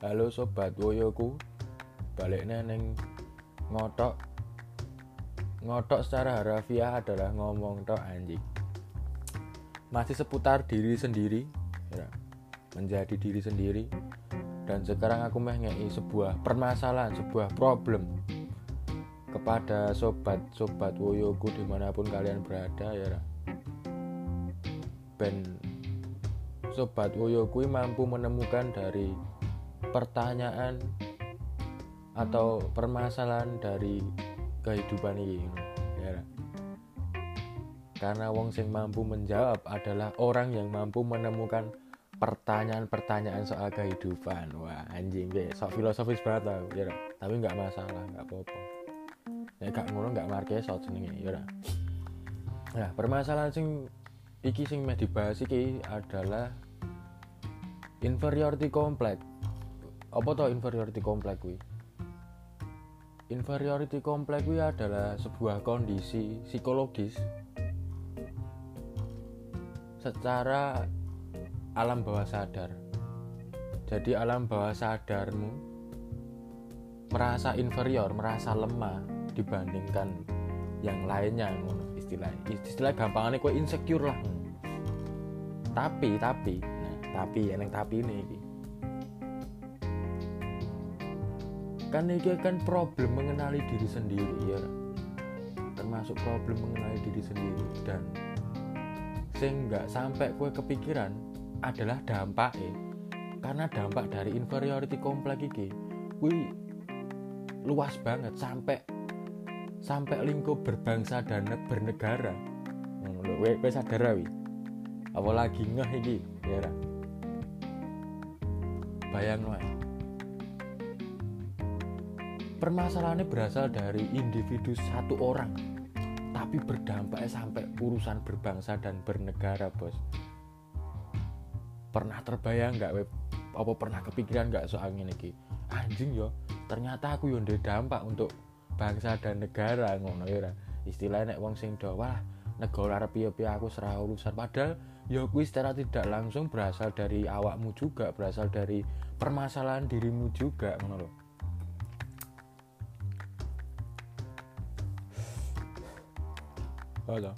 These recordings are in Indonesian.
Halo sobat woyoku. Balik neng ngotok. Ngotok secara harafiah adalah ngomong tok anjing. Masih seputar diri sendiri ya, Menjadi diri sendiri. Dan sekarang aku mengei sebuah permasalahan Sebuah problem Kepada sobat-sobat woyoku di mana pun kalian berada ya Ben Sobat woyoku mampu menemukan dari pertanyaan atau permasalahan dari kehidupan ini ya. karena wong sing mampu menjawab adalah orang yang mampu menemukan pertanyaan-pertanyaan soal kehidupan. Wah anjing deh sok filosofis banget tau ya. Tapi nggak masalah nggak apa-apa. Ya gak ngono nggak marke sok senengnya ya. Nah permasalahan sing iki sing mau dibahas iki adalah inferiority complex apa toh inferiority complex kuwi? Inferiority complex kuwi adalah sebuah kondisi psikologis secara alam bawah sadar. Jadi alam bawah sadarmu merasa inferior merasa lemah dibandingkan yang lainnya istilah. Istilah gampangnya kue insecure lah. Tapi tapi nah tapi yang tapi ini kan ini kan problem mengenali diri sendiri ya termasuk problem mengenali diri sendiri. Dan sehingga sampai kue kepikiran adalah dampak eh karena dampak dari inferiority complex ini kue luas banget. Sampai sampai lingkup berbangsa dan bernegara. Gue gue sadar wi apalagi ngeh ini ya bayang lah permasalahannya berasal dari individu satu orang tapi berdampak sampai urusan berbangsa dan bernegara bos. Pernah terbayang nggak apa pernah kepikiran nggak soal ini ki? Anjing yo. Ternyata aku yang dampak untuk bangsa dan negara ngono ya istilahnya nek wong sing wah negara arep aku serah urusan. Padahal ya kuwi secara tidak langsung berasal dari awakmu juga berasal dari permasalahan dirimu juga ngono oh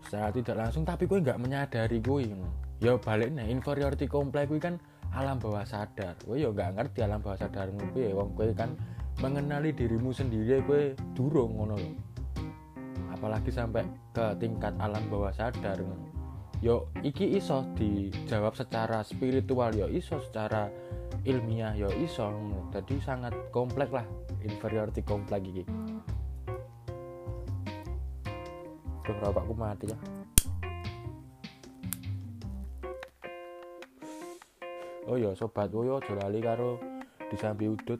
secara tidak langsung tapi gue nggak menyadari gue ya balik nih inferiority complex gue kan alam bawah sadar. Gue ya nggak ngerti alam bawah sadar gue ya wong gue kan mengenali dirimu sendiri gue durung ngono loh apalagi sampai ke tingkat alam bawah sadar yo iki iso dijawab secara spiritual yo iso secara ilmiah yo iso jadi sangat kompleks lah inferiority complex iki Aduh rokokku mati ya. Oh ya sobat woyo aja lali karo disambi udut.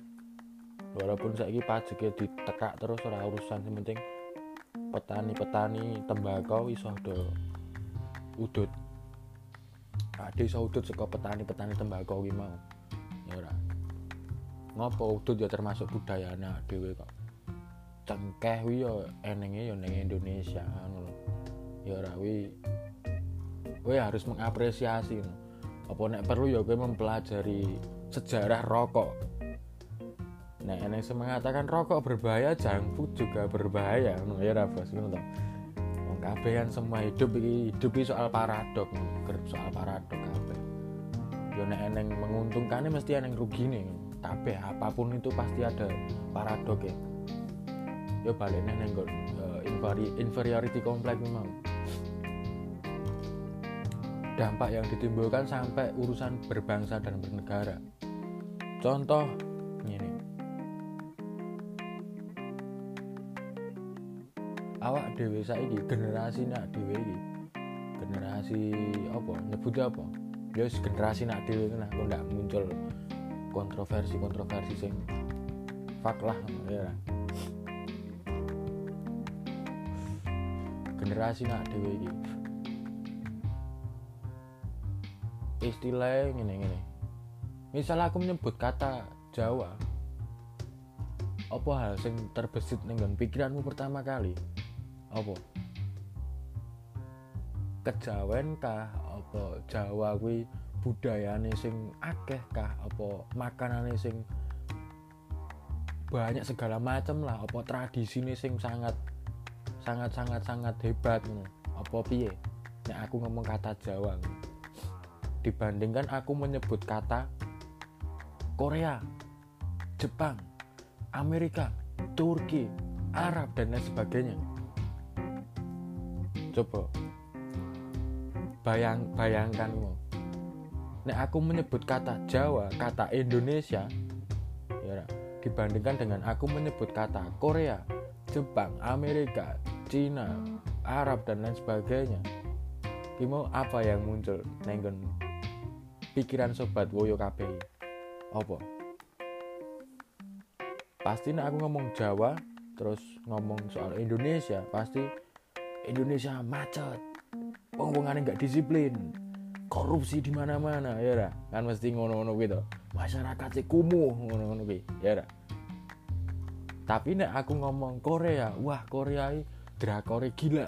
Walaupun saiki pajeke ditekak terus ora urusan sing penting petani-petani tembakau iso do udut. Ade iso udut saka petani-petani tembakau ki mau? Ya ora. Ngopo udut ya termasuk budaya anak dhewe kok? Cengkeh wi yo enenge yo neng Indonesia. anu ya ora wi wi harus mengapresiasi no. apa nek perlu ya kowe mempelajari sejarah rokok. Nah eneng mengatakan rokok berbahaya junk juga berbahaya no ya ngono to. Wong kabeh kan semua hidup iki hidup iki soal paradok soal paradok kabeh. Yo nek eneng menguntungkannya mesti eneng nih kabeh apa pun itu pasti ada paradok ya yo balik neng neng uh, inferiority complex memang dampak yang ditimbulkan sampai urusan berbangsa dan bernegara. Contoh ini awak dewi saiki generasi nak dewi ini generasi apa? Nyebut apa? Ya generasi nak dewi kena kok ndak muncul kontroversi kontroversi sing fak lah ya generasi nak dewe iki istilahnya gini gini misal aku menyebut kata Jawa apa hal sing terbesit dengan pikiranmu pertama kali? Apa? Kejawen kah apa Jawa kuwi budayane sing akeh kah? Apa makanane sing banyak segala macam lah? Apa tradisi ini sing sangat sangat sangat sangat hebat ngono? Apa piye? Nek aku ngomong kata Jawa dibandingkan aku menyebut kata Korea Jepang Amerika Turki Arab dan lain sebagainya. Coba. Bayang bayangkan nek aku menyebut kata Jawa kata Indonesia ya dibandingkan dengan aku menyebut kata Korea Jepang Amerika Cina Arab dan lain sebagainya Kimo apa yang muncul nenggon pikiran sobat Woyo KPI apa? Pasti aku ngomong Jawa terus ngomong soal Indonesia pasti Indonesia macet. Wong-wongane nggak disiplin. Korupsi di mana-mana ya ra kan mesti ngono-ngono gitu masyarakat sih kumuh ngono-ngono ya ra tapi nek aku ngomong Korea wah Korea drakor gila.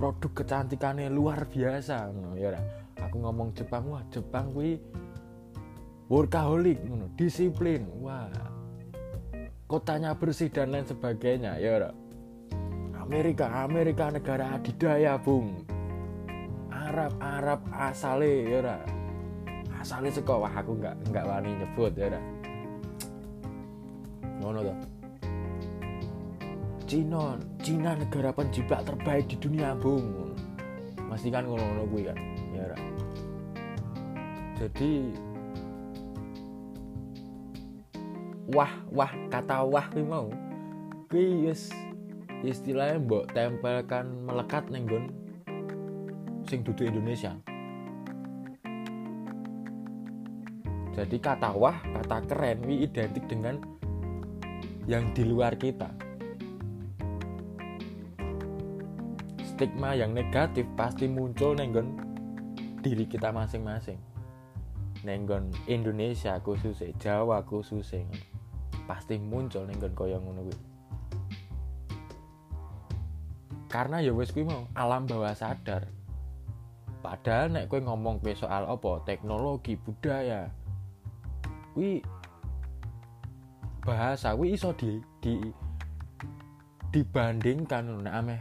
Produk kecantikannya luar biasa ya ra aku ngomong Jepang wah Jepang kuwi workaholic ngono disiplin wah. Kotanya bersih dan lain sebagainya ya Amerika Amerika negara adidaya bung. Arab Arab asale ya ora asale saka wah aku nggak nggak wani nyebut ya ora ngono to. Cina Cina negara penjiplak terbaik di dunia bung. Masih kan ngono-ngono gue kan ya ora jadi wah wah kata wah kuwi mau. Kuwi yes istilahnya mbok tempelkan melekat neng gon sing duduk Indonesia. Jadi kata wah kata keren wi identik dengan yang di luar kita. Stigma yang negatif pasti muncul nenggon diri kita masing-masing nenggon Indonesia khususnya Jawa khususnya pasti muncul nenggon koyong ngono kuwi. Karena ya wes kuwi mau alam bawah sadar. Padahal nek kowe ngomong kowe soal apa? Teknologi budaya. Kuwi bahasa kuwi iso di, di dibandingkan nek ameh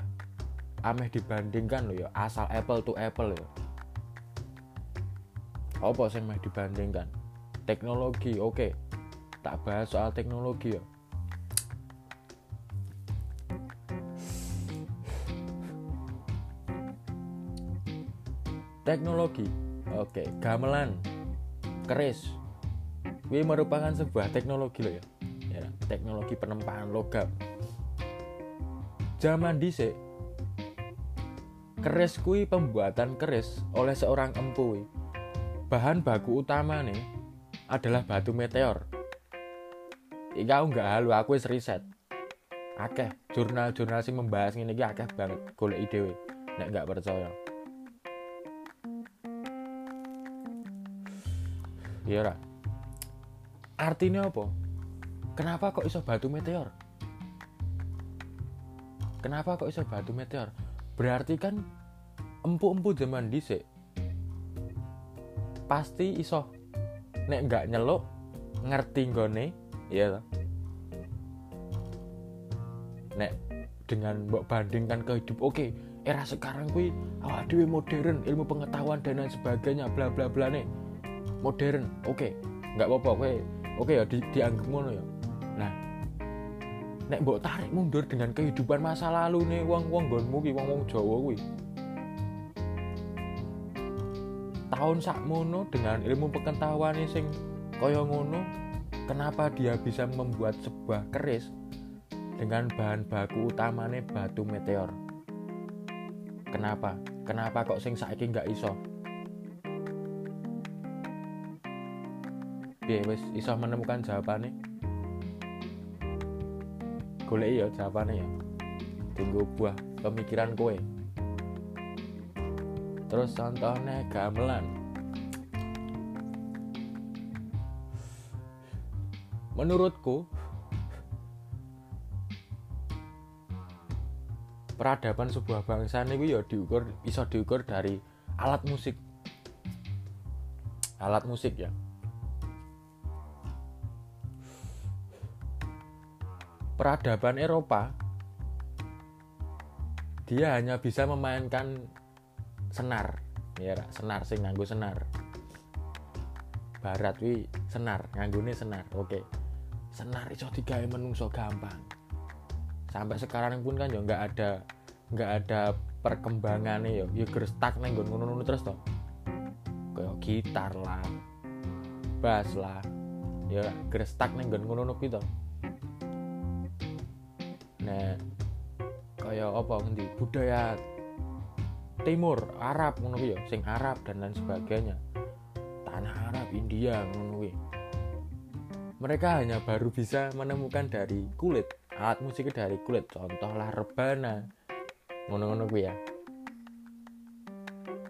ameh dibandingkan lo ya asal apple to apple ya apa sih meh dibandingkan? Teknologi oke. Okay. tak bahas soal teknologi ya. Teknologi oke. Gamelan keris. Ini merupakan sebuah teknologi loh ya, ya teknologi penempaan logam. Zaman dhisik keris kui pembuatan keris oleh seorang empu bahan baku utama nih adalah batu meteor. Ika nggak halu aku wis riset. Akeh jurnal-jurnal sing membahas ini akeh banget golek ide nek nggak percaya. Ya ora? Artinya apa? Kenapa kok iso batu meteor? Kenapa kok iso batu meteor? Berarti kan empu-empu zaman dhisik pasti iso nek nggak nyeluk ngerti gone ya nek dengan mbok bandingkan ke hidup oke okay, era sekarang kuwi awak dhewe modern ilmu pengetahuan dan lain sebagainya bla bla bla nih modern oke okay. nggak apa-apa oke okay, ya di, dianggap ngono ya nah nek mbok tarik mundur dengan kehidupan masa lalu nih wong wong gonmu ki wong wong Jawa kuwi tahun sakmono dengan ilmu pengetahuan sing kaya ngono kenapa dia bisa membuat sebuah keris dengan bahan baku utamanya batu meteor? Kenapa? Kenapa kok sing saiki nggak iso? Piye wis iso menemukan jawabannya golek ya jawabannya ya. Tunggu buah pemikiran kowe terus contohnya gamelan. Menurutku peradaban sebuah bangsa ini ya diukur bisa diukur dari alat musik. Alat musik ya. Peradaban Eropa dia hanya bisa memainkan senar ya senar sing nganggo senar. Barat wi senar nganggone senar. Oke. Senar iso digawe menungso gampang. Sampai sekarang pun kan ya nggak ada nggak ada perkembangannya ya ya grestak neng ngono terus toh kayak gitar lah bass lah ya grestak neng ngono gitu nah kayak apa ngendi? Budaya timur Arab ngono ya sing Arab dan lain sebagainya. Tanah Arab India ngono mereka hanya baru bisa menemukan dari kulit alat musik dari kulit. Contohlah rebana. Ngono-ngono ya.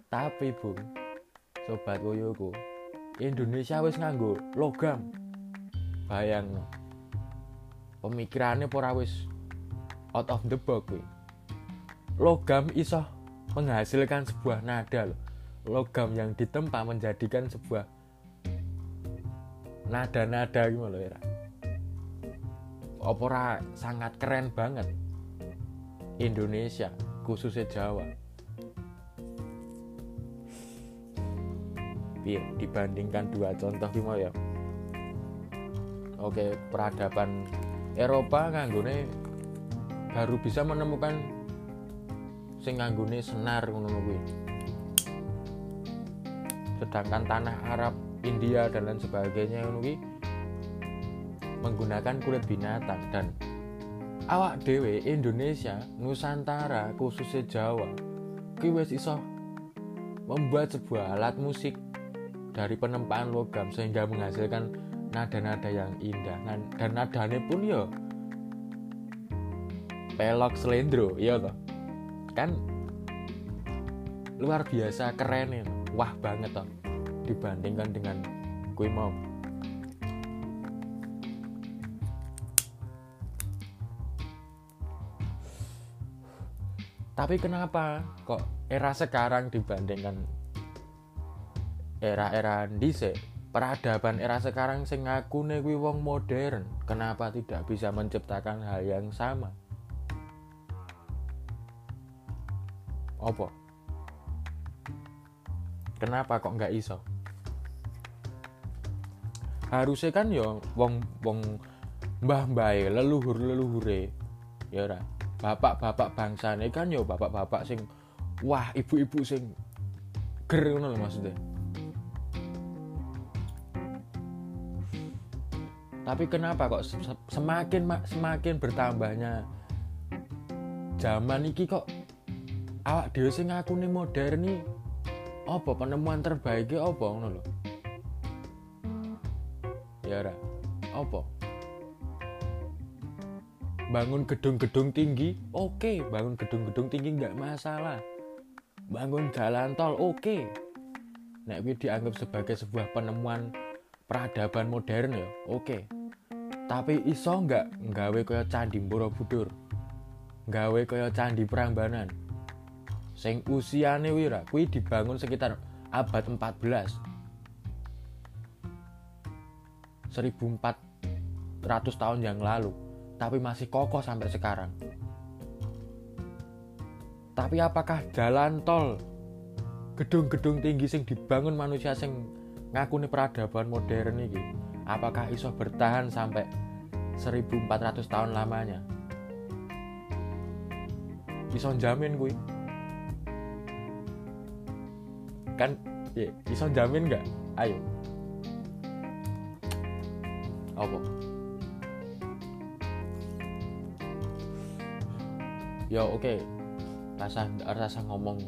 Tapi bung sobat woyoku Indonesia wis nganggo logam. Bayang pemikirannya pora wis out of the box. Logam iso menghasilkan sebuah nada loh. Logam yang ditempa menjadikan sebuah nada-nada gitu loh ya. Opera sangat keren banget. Indonesia, khususnya Jawa. Biar dibandingkan dua contoh gimana ya. Oke, peradaban Eropa nganggone baru bisa menemukan sing nganggone senar ngono kuwi. Sedangkan tanah Arab, India dan lain sebagainya ngono menggunakan kulit binatang dan awak dewe Indonesia, Nusantara, khususnya Jawa, kuwi wis iso membuat sebuah alat musik dari penempaan logam sehingga menghasilkan nada-nada yang indah dan nadanya pun ya pelok selendro iya toh kan luar biasa keren ya. Wah banget toh dibandingkan dengan gue mau. Tapi kenapa kok era sekarang dibandingkan era-era dise peradaban era sekarang sing kuwi wong modern kenapa tidak bisa menciptakan hal yang sama Apa? Kenapa kok nggak iso? Harusnya kan ya wong wong mbah mbah leluhur leluhure ya ora bapak-bapak bangsa ini kan ya bapak-bapak sing wah ibu-ibu sing ger ngono lho maksudnya tapi kenapa kok semakin semakin bertambahnya zaman ini kok awak dhewe sing ngakune modern nih apa penemuan terbaiknya apa ngono lho ya ora apa bangun gedung-gedung tinggi oke okay. bangun gedung-gedung tinggi nggak masalah bangun jalan tol oke okay. nek dianggap sebagai sebuah penemuan peradaban modern ya oke okay. tapi iso nggak nggawe kaya candi Borobudur gawe kaya candi Prambanan sing usiane wira kuwi dibangun sekitar abad 14 1400 tahun yang lalu. Tapi masih kokoh sampai sekarang. Tapi apakah jalan tol gedung-gedung tinggi sing dibangun manusia sing ngakuni peradaban modern ini apakah iso bertahan sampai 1400 tahun lamanya? Iso jamin gue kan ya bisa jamin nggak? Ayo. Apa? Ya oke. Okay. rasa rasa ngomong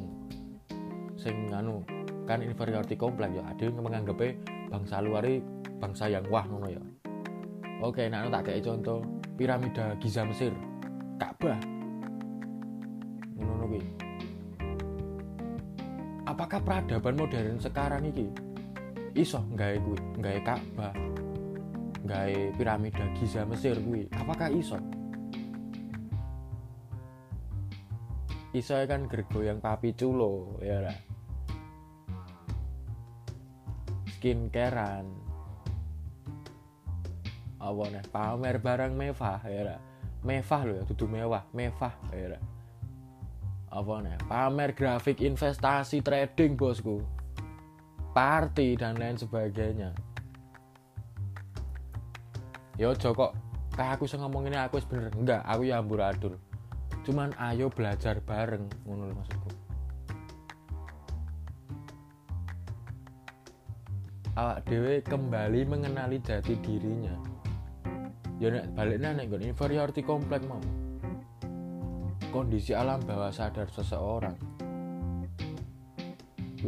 sing anu kan inferiority complex ya. Ada yang menganggapnya bangsa luar bangsa yang wah ngono ya. Oke okay, nah tak kayak contoh piramida Giza Mesir. Ka'bah apakah peradaban modern sekarang ini iso nggak gue nggak Ka'bah nggak piramida Giza Mesir gue apakah iso? Iso kan gergo yang papi culo ya lah skincarean. Apa nih pamer barang mewah ya mewah loh ya tuh mewah mewah ya apa nih? Pamer grafik investasi trading bosku. Party dan lain sebagainya. Yo Joko kayak aku sih ngomong ini aku sebenernya enggak aku ya amburadul cuman ayo belajar bareng ngono maksudku. Awak dewe kembali mengenali jati dirinya. Ya nek baliknya nek inferiority komplek mau kondisi alam bawah sadar seseorang.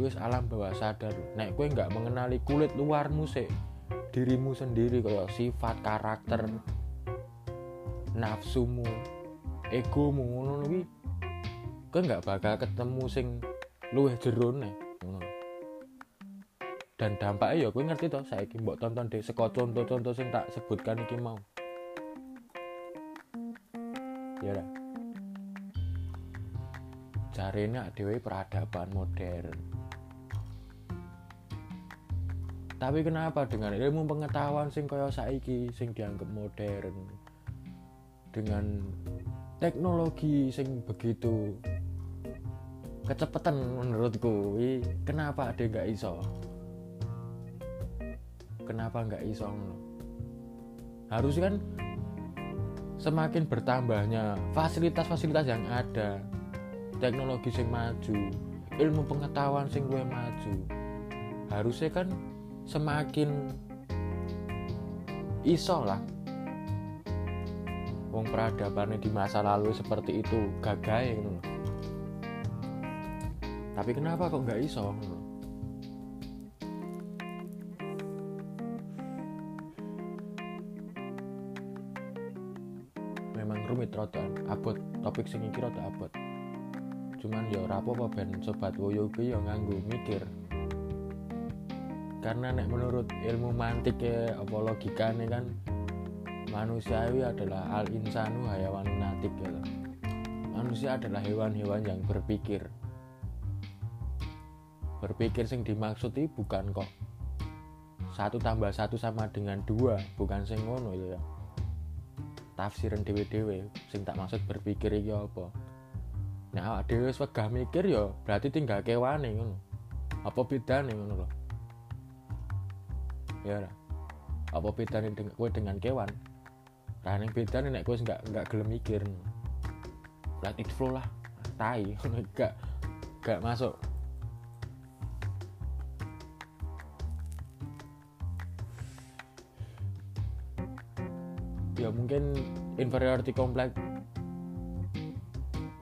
Wis alam bawah sadar. Nek kue nggak mengenali kulit luarmu sih dirimu sendiri kayak sifat karakter nafsumu egomu ngono kuwi kowe nggak bakal ketemu sing luwih jero nih dan dampaknya ya gue ngerti toh saya mbok tonton deh seko contoh-contoh sing tak sebutkan iki mau. Ya udah jarene dewe peradaban modern. Tapi kenapa dengan ilmu pengetahuan sing kaya saiki sing dianggap modern? Dengan teknologi sing begitu kecepatan menurutku kenapa ada nggak iso? Kenapa nggak iso harus kan semakin bertambahnya fasilitas-fasilitas yang ada teknologi sing maju ilmu pengetahuan sing gue maju harusnya kan semakin iso lah. Wong peradabannya di masa lalu seperti itu gagal gitu tapi kenapa kok nggak iso rumit rada abot. Topik sing iki rada abot cuman ya ora apa-apa ben sobat woyo ki ya nganggo mikir. Karena nek menurut ilmu mantik ya apa logikane kan manusiawi adalah al insanu hayawan natik ya manusia adalah hewan-hewan yang berpikir. Berpikir sing dimaksud itu bukan kok satu tambah satu sama dengan dua bukan sing ngono ya. Tafsiran dewe-dewe sing tak maksud berpikir iki apa nah awak dhewe wis wegah mikir ya berarti tinggal kewane ngono. Apa bedane ngono lho? Ya ora. Apa bedane dengan kowe dengan kewan? Nah, yang beda nih, nek gue nggak nggak gelem mikir, let it flow lah, tai, nggak nggak masuk. ya mungkin inferiority complex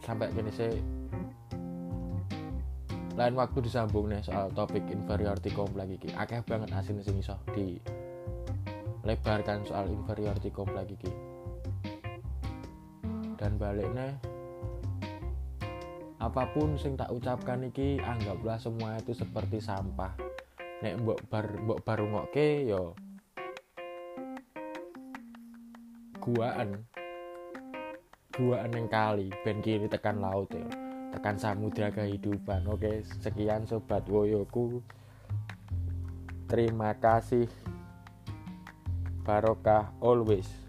sampai gini sih lain waktu disambung nih soal topik inferiority complex iki. Akeh banget asin sing iso di lebarkan soal inferiority complex iki. Dan baliknya apa pun sing tak ucapkan iki anggaplah semua itu seperti sampah. Nek mbok bar mbok baru ngoke yo guaan guaan yang kali. Ben kiri tekan laut ya. Tekan samudra kehidupan. Oke sekian sobat woyoku. Terima kasih. Barokah always